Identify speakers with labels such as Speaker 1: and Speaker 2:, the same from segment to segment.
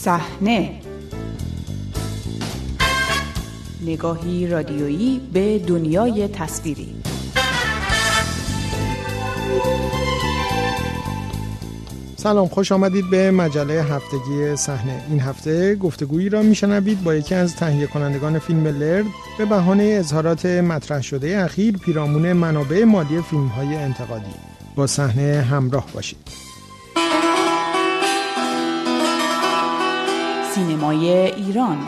Speaker 1: صحنه. نگاهی رادیویی به دنیای تصویری.
Speaker 2: سلام خوش آمدید به مجله هفتگی صحنه. این هفته گفتگویی را میشنوید با یکی از تهیه کنندگان فیلم لرد به بهانه اظهارات مطرح شده اخیر پیرامون منابع مالی فیلم های انتقادی. با صحنه همراه باشید.
Speaker 1: سینمای ایران.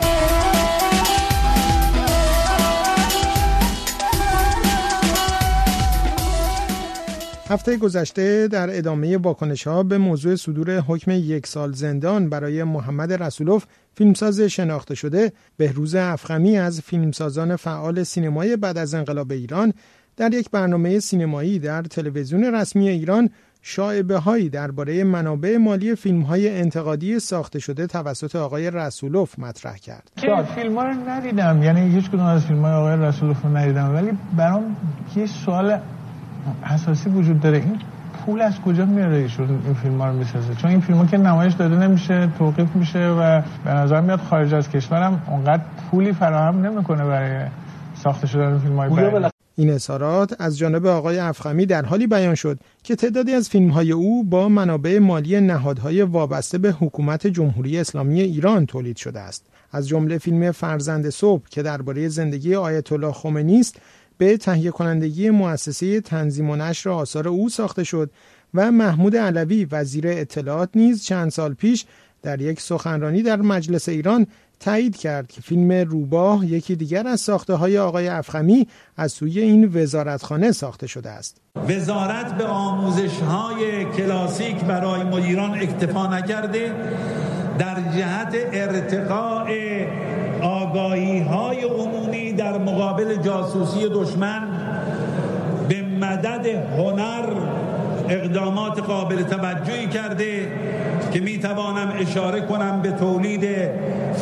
Speaker 2: هفته گذشته در ادامه واکنش ها به موضوع صدور حکم یک سال زندان برای محمد رسولوف فیلمساز شناخته شده بهروز افخمی از فیلمسازان فعال سینمای بعد از انقلاب ایران در یک برنامه سینمایی در تلویزیون رسمی ایران شایبه هایی درباره منابع مالی فیلم های انتقادی ساخته شده توسط آقای رسولوف مطرح کرد.
Speaker 3: فیلم ها رو ندیدم. یعنی هیچ کدوم از فیلم های آقای رسولوف رو ندیدم. ولی برام یه سوال اساسی وجود داره. این پول از کجا میاره ایشون این فیلم ها رو می‌سازه؟ چون این فیلم ها که نمایش داده نمیشه توقیف میشه و به نظر میاد خارج از کشورم اونقدر پولی فراهم نمی‌کنه برای ساخته شدن فیلم های
Speaker 2: این اظهارات از جانب آقای افخمی در حالی بیان شد که تعدادی از فیلم های او با منابع مالی نهادهای وابسته به حکومت جمهوری اسلامی ایران تولید شده است. از جمله فیلم فرزند صبح که درباره زندگی آیت الله خمینی است به تهیه کنندگی مؤسسه تنظیم و نشر آثار او ساخته شد و محمود علوی وزیر اطلاعات نیز چند سال پیش در یک سخنرانی در مجلس ایران تایید کرد که فیلم روباه یکی دیگر از ساخته های آقای افخمی از سوی این وزارتخانه ساخته شده است.
Speaker 4: وزارت به آموزش های کلاسیک برای مدیران اکتفا نکرده در جهت ارتقاء آگاهی های عمومی در مقابل جاسوسی دشمن به مدد هنر اقدامات قابل توجهی کرده که می توانم اشاره کنم به تولید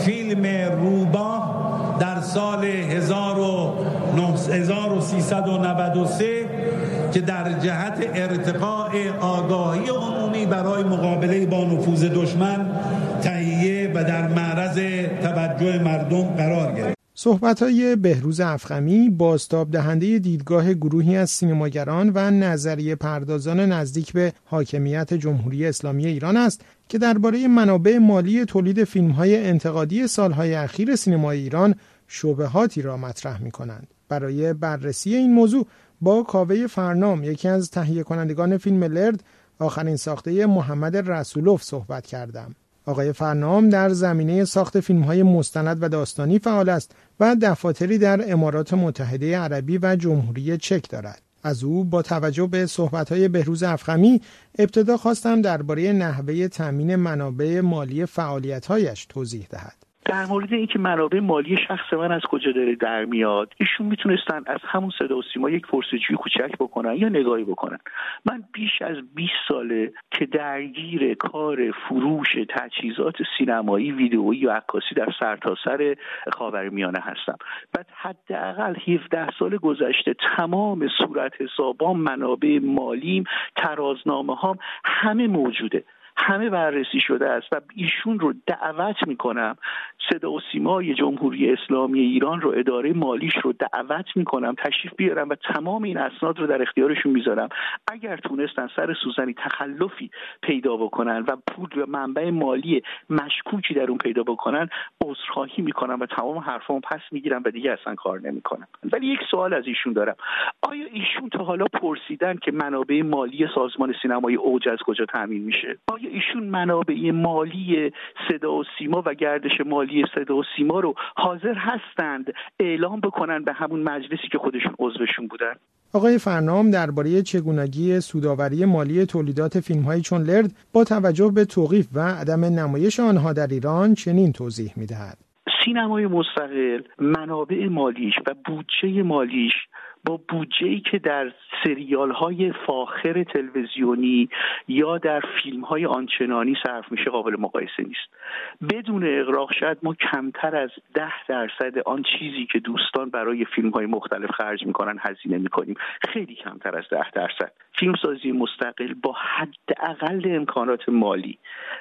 Speaker 4: فیلم روباه در سال 1393 که در جهت ارتقاء آگاهی عمومی برای مقابله با نفوذ دشمن تهیه و در معرض توجه مردم قرار گرفت.
Speaker 2: صحبت های بهروز افخمی بازتاب دهنده دیدگاه گروهی از سینماگران و نظریه پردازان نزدیک به حاکمیت جمهوری اسلامی ایران است که درباره منابع مالی تولید فیلم های انتقادی سالهای اخیر سینمای ایران شبهاتی را مطرح می کنند. برای بررسی این موضوع با کاوه فرنام یکی از تهیه کنندگان فیلم لرد آخرین ساخته محمد رسولوف صحبت کردم. آقای فرنام در زمینه ساخت فیلم های مستند و داستانی فعال است و دفاتری در امارات متحده عربی و جمهوری چک دارد. از او با توجه به صحبت‌های بهروز افخمی ابتدا خواستم درباره نحوه تامین منابع مالی فعالیت‌هایش توضیح دهد.
Speaker 5: در مورد اینکه منابع مالی شخص من از کجا داره در میاد ایشون می‌تونستن از همون صدا و سیما یک پرسجوی کوچک بکنن یا نگاهی بکنن. من بیش از 20 ساله که درگیر کار فروش تجهیزات سینمایی ویدئویی و عکاسی در سرتاسر سر خاورمیانه هستم. بعد حداقل 17 سال گذشته تمام صورت حسابام منابع مالیم ترازنامه هام همه موجوده. همه بررسی شده است و ایشون رو دعوت می‌کنم صدا و سیمای جمهوری اسلامی ایران رو اداره مالیش رو دعوت می‌کنم تشریف بیارم و تمام این اسناد رو در اختیارشون می‌ذارم. اگر تونستن سر سوزنی تخلفی پیدا بکنن و پول و منبع مالی مشکوکی در اون پیدا بکنن عذرخواهی می‌کنم و تمام حرفامو پس می‌گیرم و دیگه اصلا کار نمی‌کنم. ولی یک سوال از ایشون دارم. آیا ایشون تا حالا پرسیدن که منابع مالی سازمان سینمای اوج از کجا تامین میشه؟ آیا ایشون منابع مالی صدا و سیما و گردش مالی صدا و سیما رو حاضر هستند اعلام بکنن به همون مجلسی که خودشون عضوشون بودن.
Speaker 2: آقای فرنام درباره چگونگی سوداوری مالی تولیدات فیلم چون لرد با توجه به توقیف و عدم نمایش آنها در ایران چنین توضیح می‌دهد.
Speaker 5: سینمای مستقل منابع مالیش و بودجه مالیش با بودجه ای که در سریال های فاخر تلویزیونی یا در فیلم های آنچنانی صرف میشه قابل مقایسه نیست. بدون اقراق شاید ما کمتر از ده درصد آن چیزی که دوستان برای فیلم های مختلف خرج می‌کنن هزینه می‌کنیم. خیلی کمتر از ده درصد. فیلمسازی مستقل با حداقل امکانات مالی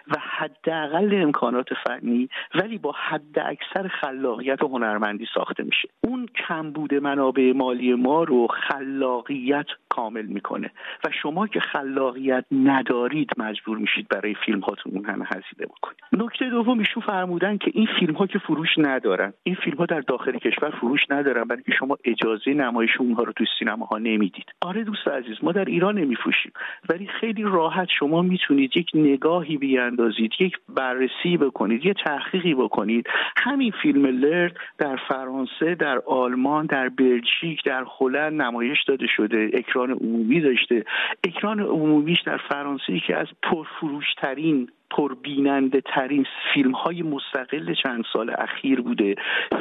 Speaker 5: و حداقل امکانات فنی ولی با حد اکثر خلاقیت و هنرمندی ساخته میشه. اون کمبود منابع مالی ما رو خلاقیت کامل می‌کنه. و شما که خلاقیت ندارید مجبور میشید برای فیلم هاتون اون همه هزینه بکنید. نکته دوم ایشون فرمودن که این فیلم ها که فروش ندارن این فیلم ها در داخل کشور فروش ندارن بلکه شما اجازه نمایش اونها رو تو سینماها نمی‌دید. آره دوست عزیز ما در ایران نمیفروشیم. ولی خیلی راحت شما می‌تونید یک نگاهی بیاندازید یک بررسی بکنید یه تحقیقی بکنید. همین فیلم لرد در فرانسه در آلمان در بلژیک در هلند نمایش داده شده اکران عمومی داشته. اکران عمومیش در فرانسه که از پرفروشترین پربیننده ترین فیلم های مستقل چند سال اخیر بوده.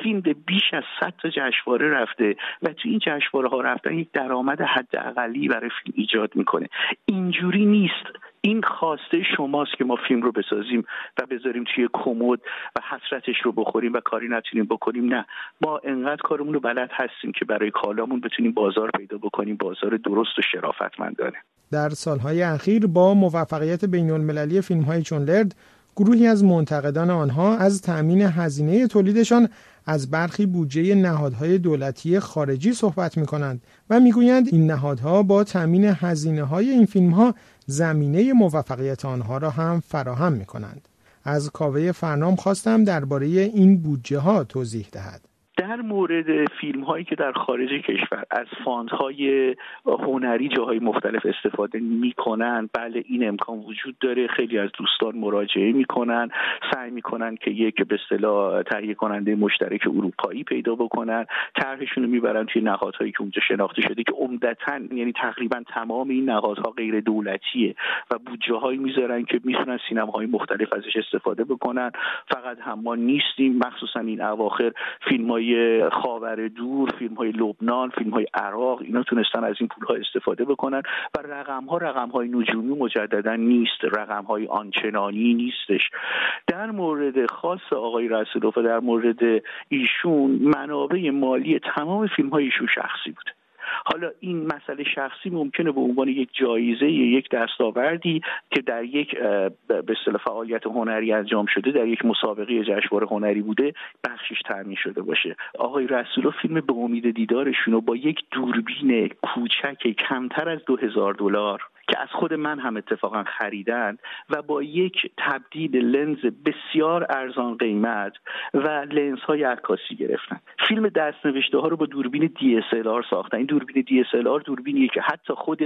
Speaker 5: فیلم به بیش از 100 تا جشنواره رفته و تو این جشنواره ها رفتن یک درآمد حداقلی برای فیلم ایجاد می‌کنه. اینجوری نیست. این خواسته شماست که ما فیلم رو بسازیم و بذاریم توی کمد و حسرتش رو بخوریم و کاری نتونیم بکنیم. نه. ما انقدر کارمون رو بلد هستیم که برای کالامون بتونیم بازار پیدا بکنیم. بازار درست و شرافتمندانه.
Speaker 2: در سالهای اخیر با موفقیت بین المللی فیلم های چون لرد گروهی از منتقدان آنها از تأمین هزینه تولیدشان از برخی بودجه نهادهای دولتی خارجی صحبت می کنند و می‌گویند این نهادها با تأمین هزینه های این فیلم ها زمینه موفقیت آنها را هم فراهم می کنند. از کاوه فرنام خواستم درباره این بودجه ها توضیح دهد.
Speaker 5: در مورد فیلم هایی که در خارج کشور از فاند های هنری جاهای مختلف استفاده می‌کنن بله این امکان وجود داره خیلی از دوستان مراجعه می‌کنن سعی می‌کنن که یک به اصطلاح تهیه کننده مشترک اروپایی پیدا بکنن طرحشون رو می‌برن توی نهادهایی که اونجا شناخته شده که عمدتا یعنی تقریبا تمام این نهادها غیر دولتیه و بودجه هایی می‌ذارن که می‌تونن سینما های مختلف ازش استفاده بکنن. فقط هم ما نیستیم مخصوصا این اواخر فیلم های خاور دور فیلم های لبنان فیلم های عراق اینا تونستن از این پول ها استفاده بکنن و رقم ها رقم های نجومی مجددا نیست. رقم های آنچنانی نیستش. در مورد خاص آقای رسولوف در مورد ایشون منابع مالی تمام فیلم های ایشون شخصی بوده حالا این مسئله شخصی ممکنه به عنوان یک جایزه یک دستاوردی که در یک به اصطلاح فعالیت هنری انجام شده در یک مسابقه جشنواره هنری بوده بخشش تعمین شده باشه. آقای رسولو فیلم به امید دیدارشون با یک دوربین کوچک کمتر از دو هزار دلار که از خود من هم اتفاقا خریدن و با یک تبدیل لنز بسیار ارزان قیمت و لنز های عکاسی گرفتن. فیلم دست نوشته ها رو با دوربین DSLR ساختن. این دوربین DSLR دوربینیه که حتی خود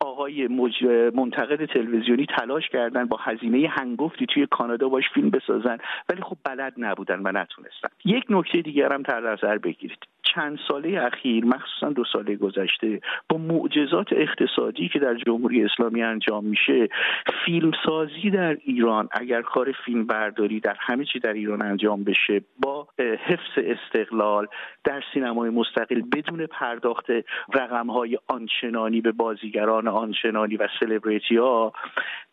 Speaker 5: آقای مج... منتقد تلویزیونی تلاش کردن با هزینه هنگفتی توی کانادا باش فیلم بسازن. ولی خب بلد نبودن و نتونستن. یک نکته دیگر هم در نظر بگیرید. چند ساله اخیر مخصوصا دو ساله گذشته با معجزات اقتصادی که در جمهوری اسلامی انجام میشه فیلمسازی در ایران اگر کار فیلم برداری در همه چی در ایران انجام بشه با حفظ استقلال در سینمای مستقل بدون پرداخت رقم های آنچنانی به بازیگران آنچنانی و سلبریتی ها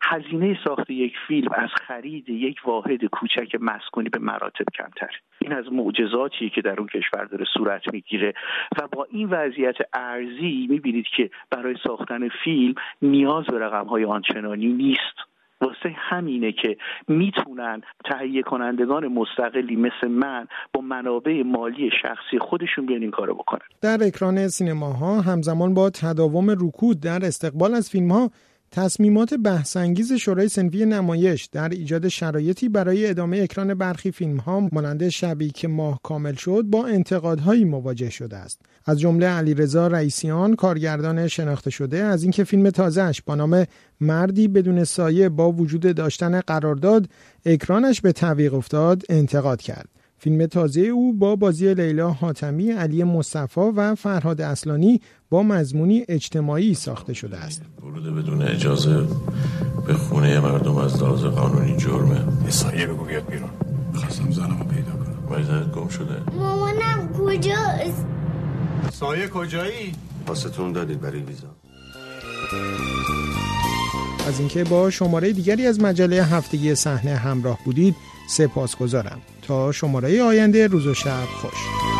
Speaker 5: هزینه ساخت یک فیلم از خرید یک واحد کوچک مسکونی به مراتب کمتر این از معجزاتی که در اون کشور داره صورت می‌گیره. و با این وضعیت ارزی می‌بینید که برای ساختن فیلم نیاز به رقم های آنچنانی نیست. واسه همینه که می‌تونن تهیه کنندگان مستقلی مثل من با منابع مالی شخصی خودشون بیان این کارو بکنن.
Speaker 2: در اکران سینماها همزمان با تداوم رکود در استقبال از فیلم ها تصمیمات بحثانگیز شورای سنفی نمایش در ایجاد شرایطی برای ادامه اکران برخی فیلم ها مانند شبی که ماه کامل شد با انتقادهایی مواجه شده است. از جمله علیرضا رئیسیان کارگردان شناخته شده از اینکه فیلم تازهش با نام مردی بدون سایه با وجود داشتن قرارداد اکرانش به تعویق افتاد انتقاد کرد. فیلم تازه او با بازی لیلا حاتمی، علی مصطفی و فرهاد اصلانی با مضمونی اجتماعی ساخته شده است.
Speaker 6: ورود بدون اجازه به خونه مردم از لحاظ قانونی جرمه.
Speaker 7: سایه بگو بیاد بیرون. خواستم زنمو پیدا کنم.
Speaker 6: مریضت گم شده.
Speaker 8: مامانم کجاست؟
Speaker 7: سایه کجایی؟
Speaker 6: پاستون دادید برای ویزا.
Speaker 2: از اینکه با شماره دیگری از مجله هفتگی صحنه همراه بودید سپاسگزارم. تا شماره آینده روز و شب خوش.